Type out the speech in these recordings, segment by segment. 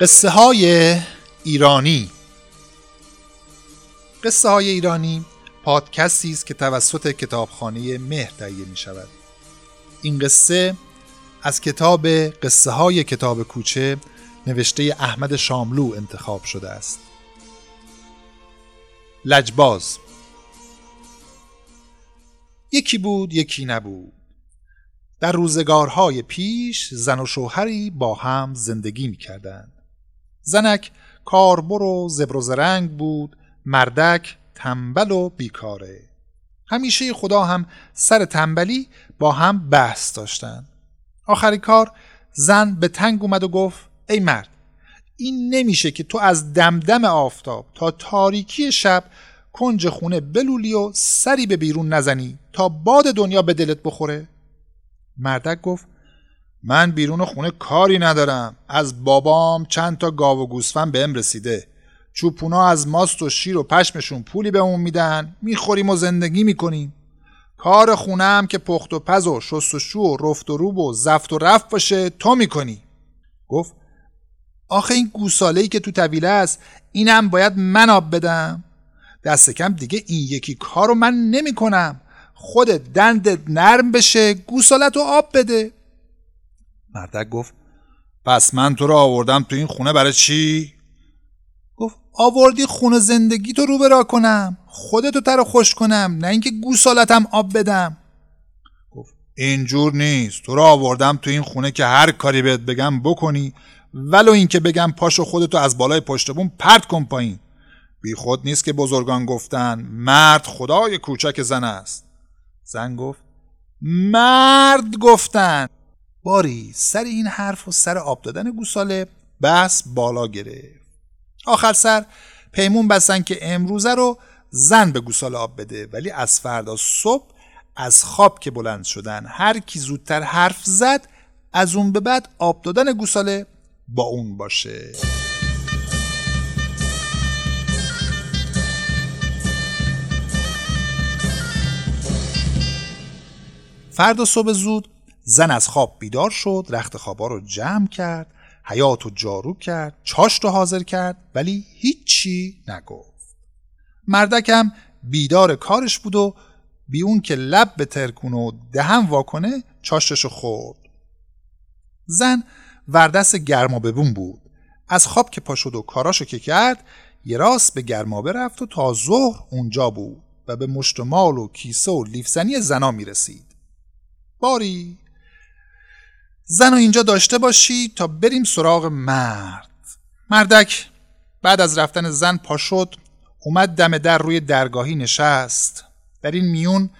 قصه های ایرانی. قصه های ایرانی پادکستی است که توسط کتابخانه مهر تهیه می شود این قصه از کتاب قصه های کتاب کوچه نوشته احمد شاملو انتخاب شده است. لجباز. یکی بود یکی نبود. در روزگارهای پیش زن و شوهری با هم زندگی می کردند. زنک کاربر و زبر و زرنگ بود مردک تنبل و بیکاره همیشه خدا هم سر تنبلی با هم بحث داشتند. آخری کار زن به تنگ اومد و گفت ای مرد این نمیشه که تو از دمدم آفتاب تا تاریکی شب کنج خونه بلولی و سری به بیرون نزنی تا باد دنیا به دلت بخوره مردک گفت من بیرون خونه کاری ندارم. از بابام چند تا گاو و گوسفند بهم رسیده. چوپونا از ماست و شیر و پشمشون پولی بهمون میدن. می‌خوریم و زندگی می‌کنیم. کار خونه هم که پخت و پز و شست و شو و رفت و روب و زفت و رفت باشه تو می‌کنی. گفت آخه این گوساله که تو طویله است اینم باید من آب بدم. دست کم دیگه این یکی کارو من نمی‌کنم. خودت دندت نرم بشه گوسالت رو آب بده. مردک گفت پس من تو رو آوردم تو این خونه برای چی؟ گفت آوردی خونه زندگی تو رو برا کنم خودتو تر خوش کنم نه اینکه گوسالتم آب بدم. گفت اینجور نیست تو رو آوردم تو این خونه که هر کاری بهت بگم بکنی ولو اینکه بگم پاشو خودتو از بالای پشت بوم پرت کن پایین. بی خود نیست که بزرگان گفتن مرد خدای کوچک زن است. زن گفت مرد گفتن. باری سر این حرف و سر آب دادن گوساله بس بالا گرفت. آخر سر پیمون بستن که امروزه رو زن به گوساله آب بده ولی از فردا صبح از خواب که بلند شدن هر کی زودتر حرف زد از اون به بعد آب دادن گوساله با اون باشه. فردا صبح زود زن از خواب بیدار شد رخت خوابا رو جمع کرد حیات رو جارو کرد چاشت رو حاضر کرد ولی هیچی نگفت. مردکم بیدار کارش بود و بی اون که لب به ترکون و دهن واکنه چاشتش رو خورد. زن وردست گرمابه بون بود. از خواب که پا شد و کاراشو که کرد یه راست به گرمابه رفت و تا ظهر اونجا بود و به مشتمال و کیسه و لیفزنی زنا می‌رسید. باری زن و اینجا داشته باشی تا بریم سراغ مرد. مردک بعد از رفتن زن پا شد اومد دم در روی درگاهی نشست. در این میون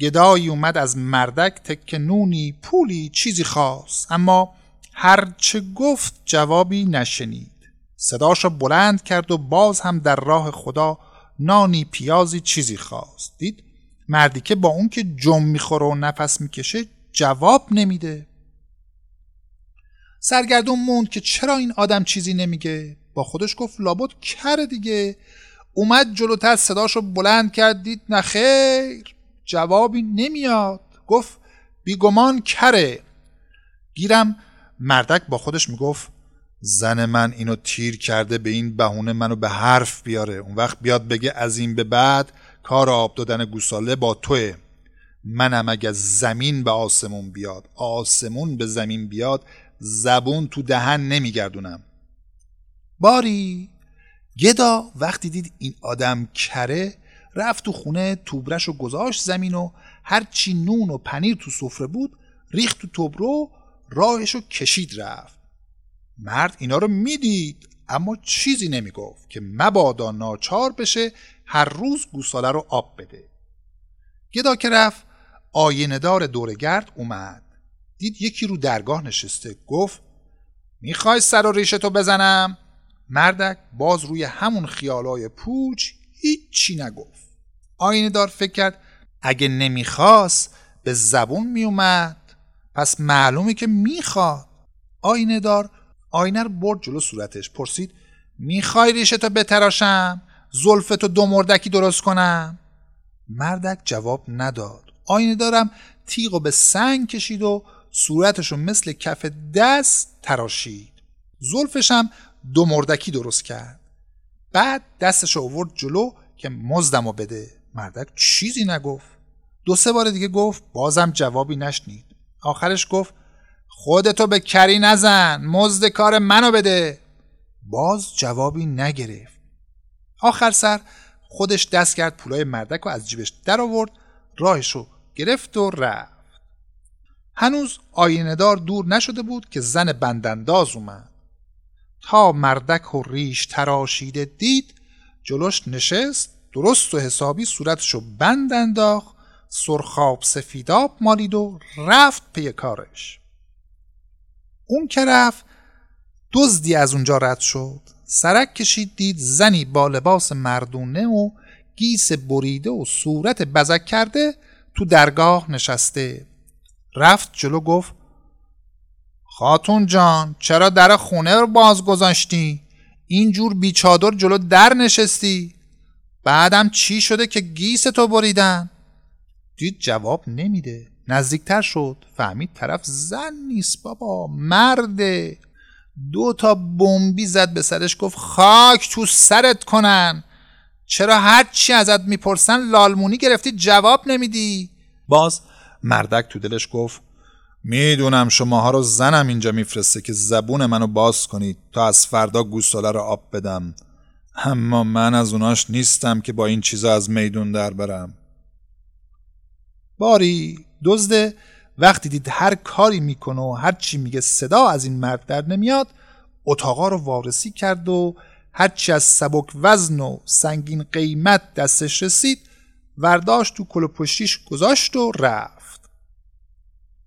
گدایی اومد از مردک تک نونی پولی چیزی خواست اما هرچه گفت جوابی نشنید. صداش بلند کرد و باز هم در راه خدا نانی پیازی چیزی خواست دید مردی که با اون که جم می‌خوره و نفس می‌کشه جواب نمیده. سرگردون موند که چرا این آدم چیزی نمیگه. با خودش گفت لابد کره دیگه. اومد جلوتر صداشو بلند کرد دید نخیر جوابی نمیاد. گفت بیگمان کره. گیرم مردک با خودش می‌گفت زن من اینو تیر کرده به این بهونه منو به حرف بیاره. اون وقت بیاد بگه از این به بعد کار آب دادن گوساله با توه. منم اگه زمین به آسمون بیاد آسمون به زمین بیاد زبون تو دهن نمیگردونم. باری گدا وقتی دید این آدم کره رفت تو خونه توبرش و گذاشت زمین و هرچی نون و پنیر تو سفره بود ریخت تو توبرو راهشو کشید رفت. مرد اینا رو می‌دید اما چیزی نمی‌گفت که مبادا ناچار بشه هر روز گوساله رو آب بده. گدا که رفت آینهدار دورگرد اومد. دید یکی رو درگاه نشسته. گفت می‌خوای سر و ریشتو بزنم؟ مردک باز روی همون خیالای پوچ هیچی نگفت. آینه دار فکر کرد اگه نمی‌خواست به زبون میومد پس معلومه که می‌خواد. آینه دار آینه رو برد جلو صورتش. پرسید می‌خوای ریشتو بتراشم؟ زلفتو دو مردکی درست کنم؟ مردک جواب نداد. آینه دارم تیغ و به سنگ کشید و صورتشو مثل کف دست تراشید. زلفشم دو مردکی درست کرد. بعد دستش آورد جلو که مزدمو بده. مردک چیزی نگفت. دو سه بار دیگه گفت بازم جوابی نشنید. آخرش گفت خودتو به کری نزن مزد کار منو بده. باز جوابی نگرفت. آخر سر خودش دست کرد پولای مردک و از جیبش در آورد راهشو گرفت و رفت. هنوز آینهدار دور نشده بود که زن بندنداز اومد. تا مردک و ریش تراشیده دید جلوش نشست درست و حسابی صورتشو بند انداخت سرخاب سفیداب مالید و رفت پی کارش. اون که رفت دزدی از اونجا رد شد. سرک کشید دید زنی با لباس مردونه و گیس بریده و صورت بزک کرده تو درگاه نشسته. رفت جلو گفت خاتون جان چرا در خونه رو باز گذاشتی؟ اینجور بیچادر جلو در نشستی؟ بعدم چی شده که گیس تو بریدن؟ دید جواب نمیده نزدیکتر شد فهمید طرف زن نیست بابا مرده دو تا بمبی زد به سرش گفت خاک تو سرت کنن چرا هر چی ازت می‌پرسن لالمونی گرفتی جواب نمیدی باز مردک تو دلش گفت می‌دونم شماها رو زنم اینجا میفرسته که زبون منو باز کنید تا از فردا گوساله رو آب بدم. اما من از اوناش نیستم که با این چیزا از میدون در برم. باری دزده وقتی دید هر کاری می‌کنه و هر چی میگه صدا از این مرد در نمیاد اتاقا رو وارسی کرد و هرچی از سبک وزن و سنگین قیمت دستش رسید ورداشت تو کل پشتیش گذاشت و رفت.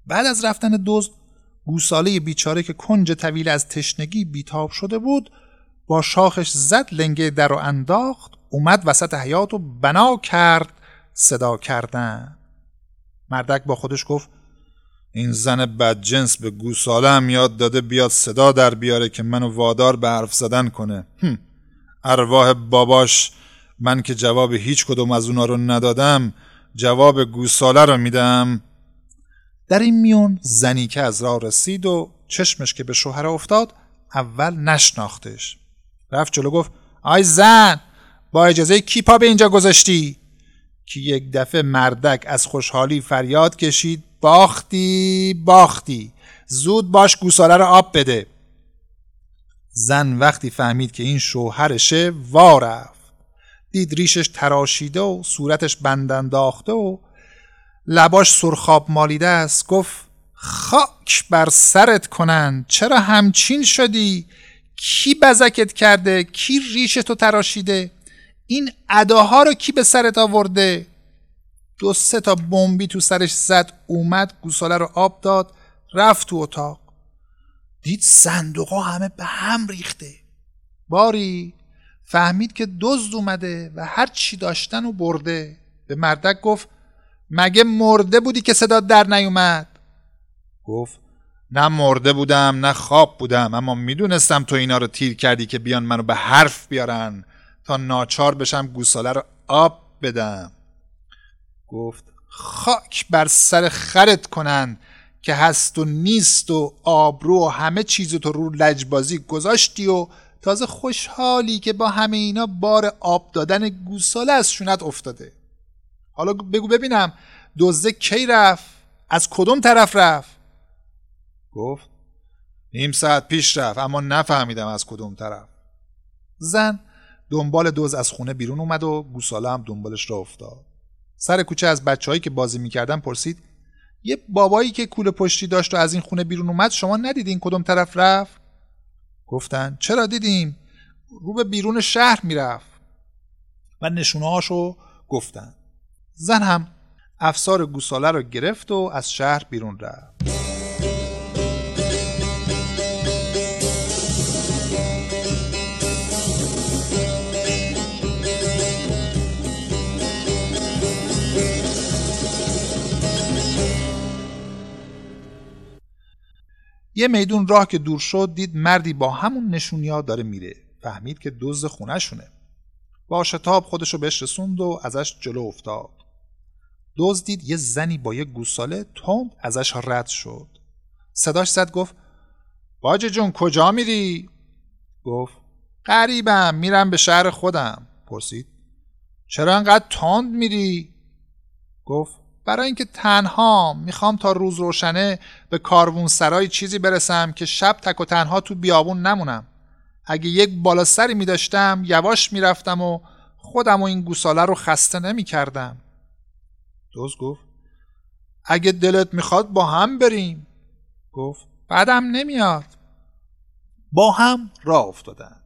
بعد از رفتن دزد گوساله بیچاره که کنج طویل از تشنگی بیتاب شده بود با شاخش زد لنگه در و انداخت اومد وسط حیات و بنا کرد صدا کردن. مردک با خودش گفت این زن بدجنس به گوساله هم یاد داده بیاد صدا در بیاره که منو وادار به حرف زدن کنه. ارواح باباش من که جواب هیچ کدوم از اونا رو ندادم جواب گوساله رو میدم. در این میون زنی که از راه رسید و چشمش که به شوهر افتاد اول نشناختش. رفت جلو گفت آی زن با اجازه کی پا به اینجا گذاشتی؟ که یک دفعه مردک از خوشحالی فریاد کشید باختی باختی زود باش گوساله رو آب بده. زن وقتی فهمید که این شوهرشه وا رفت. دید ریشش تراشیده و صورتش بندانداخته و لباش سرخاب مالیده است. گفت خاک بر سرت کنن چرا همچین شدی؟ کی بزکت کرده؟ کی ریشتو تراشیده؟ این اداها رو کی به سرت آورده؟ دو سه تا بمبی تو سرش زد اومد گوساله رو آب داد رفت تو اتاق. دید صندوقا همه به هم ریخته. باری فهمید که دزد اومده و هر چی داشتن و برده. به مردک گفت مگه مرده بودی که صدا در نیومد؟ گفت نه مرده بودم نه خواب بودم اما می‌دونستم تو اینا رو تیر کردی که بیان منو به حرف بیارن تا ناچار بشم گوساله رو آب بدم. گفت خاک بر سر خرت کنن که هست و نیست و آبرو و همه چیز تو رو لجبازی گذاشتی و تازه خوشحالی که با همه اینا بار آب دادن گوساله از شونت افتاده. حالا بگو ببینم. دزده کی رفت؟ از کدوم طرف رفت؟ گفت نیم ساعت پیش رفت اما نفهمیدم از کدوم طرف. زن دنبال دوز از خونه بیرون اومد و گوساله هم دنبالش را افتاد. سر کوچه از بچههایی که بازی می‌کردن پرسید یه بابایی که کوله پشتی داشت و از این خونه بیرون اومد شما ندیدین کدوم طرف رفت؟ گفتن چرا دیدیم؟ رو به بیرون شهر می‌رفت. و نشونه هاشو گفتن. زن هم افسار گوساله رو گرفت و از شهر بیرون رفت. یه میدون راه که دور شد دید مردی با همون نشونیا داره میره. فهمید که دزد خونهشونه. با شتاب خودشو بهش رسوند و ازش جلو افتاد. دوز دید یه زنی با یه گوساله تند ازش رد شد. صداش زد گفت باجه جون کجا میری؟ گفت قریبم میرم به شهر خودم. پرسید چرا انقدر تند میری؟ گفت برای اینکه تنها می‌خوام تا روز روشنه به کاروون سرای چیزی برسم که شب تک و تنها تو بیابون نمونم. اگه یک بالا سری میداشتم یواش می‌رفتم و خودم و این گوساله رو خسته نمی‌کردم. دوز گفت. اگه دلت می‌خواد با هم بریم. گفت بعدم نمیاد. با هم راه افتادن.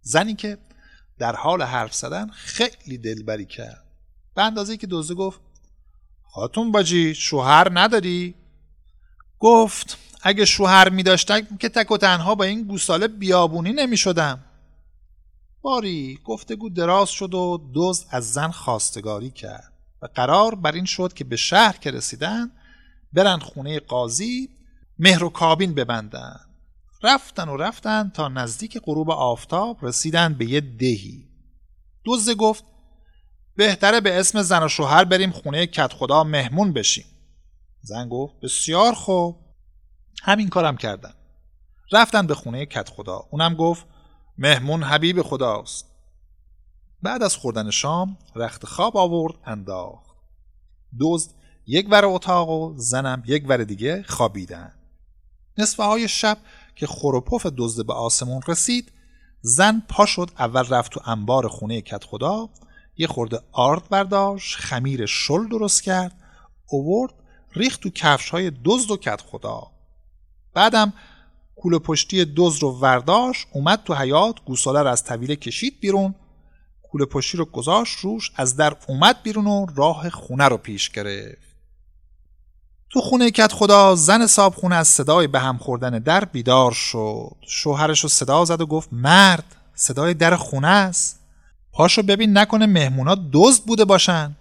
زنی که در حال حرف زدن خیلی دلبری کرد. به اندازه که دوزه گفت خاتون باجی شوهر نداری؟ گفت اگه شوهر می داشتم که تک و تنها با این گوساله بیابونی نمی شدم. باری گفتگو دراز شد و دوز از زن خواستگاری کرد. و قرار بر این شد که به شهر که رسیدن برن خونه قاضی مهر و کابین ببندن. رفتن و رفتن تا نزدیک غروب آفتاب رسیدن به یه دهی. دوزه گفت بهتره به اسم زن و شوهر بریم خونه کت خدا مهمون بشیم. زن گفت بسیار خوب. همین کارم کردن رفتن به خونه کت خدا اونم گفت مهمون حبیب خداست. بعد از خوردن شام رخت خواب آورد انداخت. دزد یک ور اتاق و زنم یک ور دیگه خوابیدن نصفه های شب که خروپف دزد به آسمون رسید زن پا شد اول رفت تو انبار خونه کت خدا یه خورده آرد برداشت خمیر شل درست کرد اوورد ریخت تو کفش های دزد و کت خدا. بعدم کوله پشتی دزد رو ورداشت اومد تو حیات گوساله رو از طویله کشید بیرون کوله پشتی رو گذاشت روش از در اومد بیرون و راه خونه رو پیش گرفت. تو خونه کت خدا زن صاحب خونه از صدای به هم خوردن در بیدار شد. شوهرش رو صدا زد و گفت مرد صدای در خونه است. پاشو ببین نکنه مهمونا دزد بوده باشن.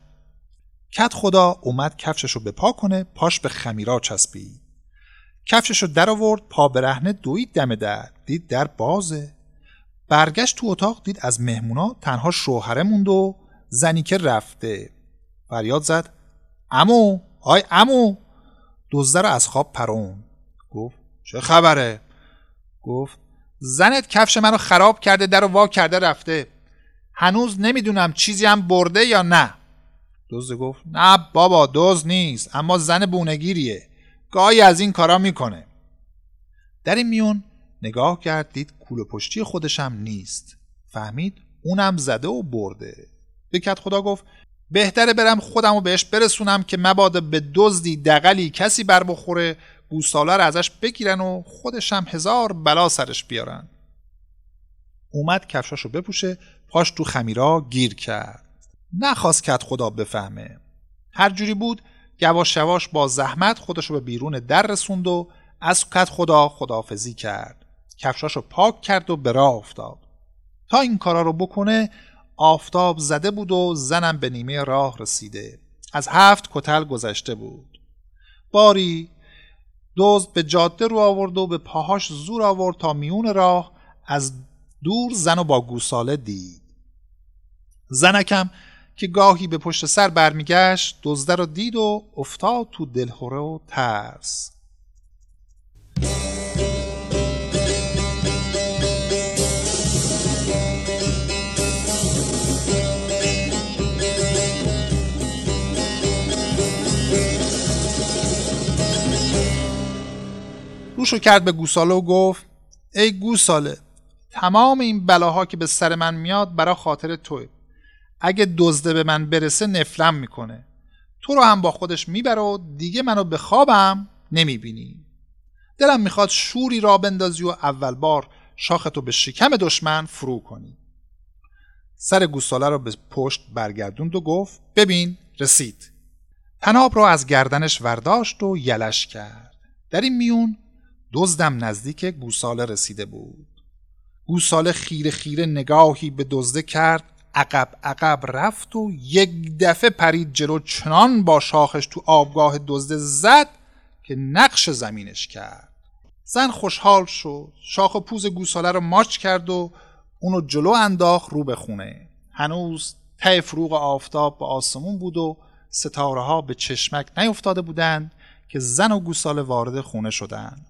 کت خدا اومد کفششو به پا کنه پاش به خمیرا چسبید. کفششو در آورد پا برهنه دوید دم در دید در بازه. برگشت تو اتاق دید از مهمونا تنها شوهره موند و زنی که رفته. فریاد زد امو آی امو دزده رو از خواب پرون. گفت چه خبره؟ گفت زنت کفش منو خراب کرده در وا کرده رفته. هنوز نمی‌دونم چیزی هم برده یا نه. دزد گفت نه بابا دوز نیست اما زن بونگیریه. گاهی از این کارا می‌کنه. در این میون نگاه کرد دید کوله پشتی خودشم نیست. فهمید؟ اونم زده و برده. به کت خدا گفت بهتره برم خودم و بهش برسونم که مبادا به دزدی دقلی کسی بر بخوره گوساله رو ازش بگیرن و خودشم هزار بلا سرش بیارن. اومد کفشاشو بپوشه پاش تو خمیرا گیر کرد. نخواست کت خدا بفهمه. هر جوری بود یواش یواش با زحمت خودشو به بیرون در رسوند و از کت خدا خدافزی کرد. کفشاشو پاک کرد و به راه افتاد. تا این کارا رو بکنه آفتاب زده بود و زنم به نیمه راه رسیده. از هفت کتل گذشته بود. باری دزد به جاده رو آورد و به پاهاش زور آورد تا میون راه از دور زن و با گوساله دید. زنکم که گاهی به پشت سر برمیگشت دزده رو دید و افتاد تو دلهوره و ترس. روشو کرد به گوساله و گفت ای گوساله تمام این بلاها که به سر من میاد برا خاطر توه. اگه دزده به من برسه نفلم می‌کنه. تو رو هم با خودش می‌بره و دیگه منو به خوابم نمی‌بینی. دلم می‌خواد شوری را بندازی و اول بار شاختو به شکم دشمن فرو کنی. سر گوساله رو به پشت برگردوند و گفت ببین رسید. تناب را از گردنش ورداشت و یلش کرد. در این میون دزدم نزدیک گوساله رسیده بود. گوساله خیره خیره نگاهی به دزده کرد عقب عقب رفت و یک دفعه پرید جلو چنان با شاخش تو آبگاه دزده زد که نقش زمینش کرد. زن خوشحال شد شاخ و پوز گوساله رو ماچ کرد و اونو جلو انداخت رو به خونه. هنوز ته فروغ آفتاب به آسمون بود و ستاره ها به چشمک نیفتاده بودند که زن و گوساله وارد خونه شدند.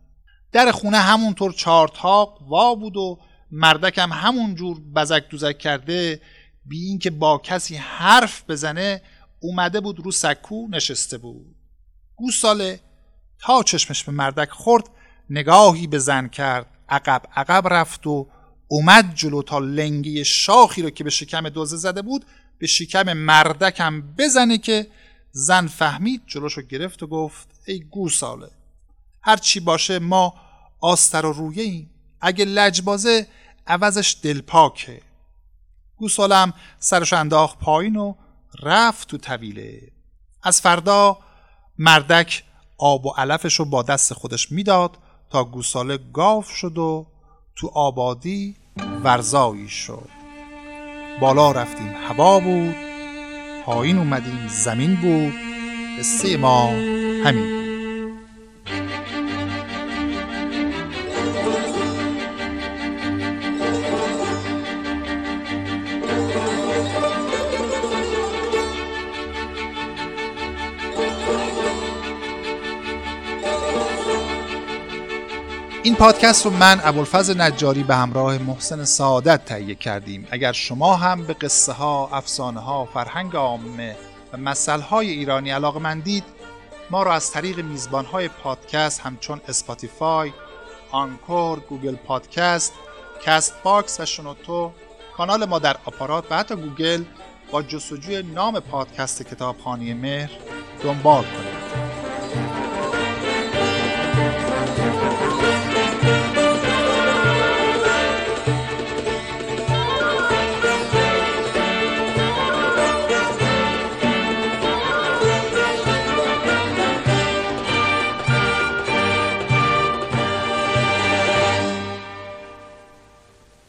در خونه همونطور چارتاق وا بود و مردکم همون جور بزک دوزک کرده بی اینکه با کسی حرف بزنه اومده بود رو سکو نشسته بود. گوساله تا چشمش به مردک خورد نگاهی به زن کرد. عقب عقب رفت و اومد جلو تا لنگی شاخی رو که به شکم دوزه زده بود به شکم مردکم بزنه که زن فهمید جلوشو گرفت و گفت ای گوساله هر چی باشه ما آستر و رویه ایم. اگه لجبازه عوضش دلپاکه گوسالم سرش انداخت پایین و رفت تو طویله. از فردا مردک آب و علفش رو با دست خودش می‌داد تا گوساله گاف شد و تو آبادی ورزایی شد. بالا رفتیم هوا بود پایین اومدیم زمین بود. قصه ما همین پادکست رو من ابوالفضل نجاری به همراه محسن سعادت تهیه کردیم. اگر شما هم به قصه ها، افسانه ها، فرهنگ عامه و مثل های ایرانی علاقه مندید ما را از طریق میزبان های پادکست همچون اسپاتیفای، آنکور، گوگل پادکست، کست باکس و شنوتو کانال ما در آپارات و حتی گوگل با جستجوی نام پادکست کتابخانه مهر دنبال کنید.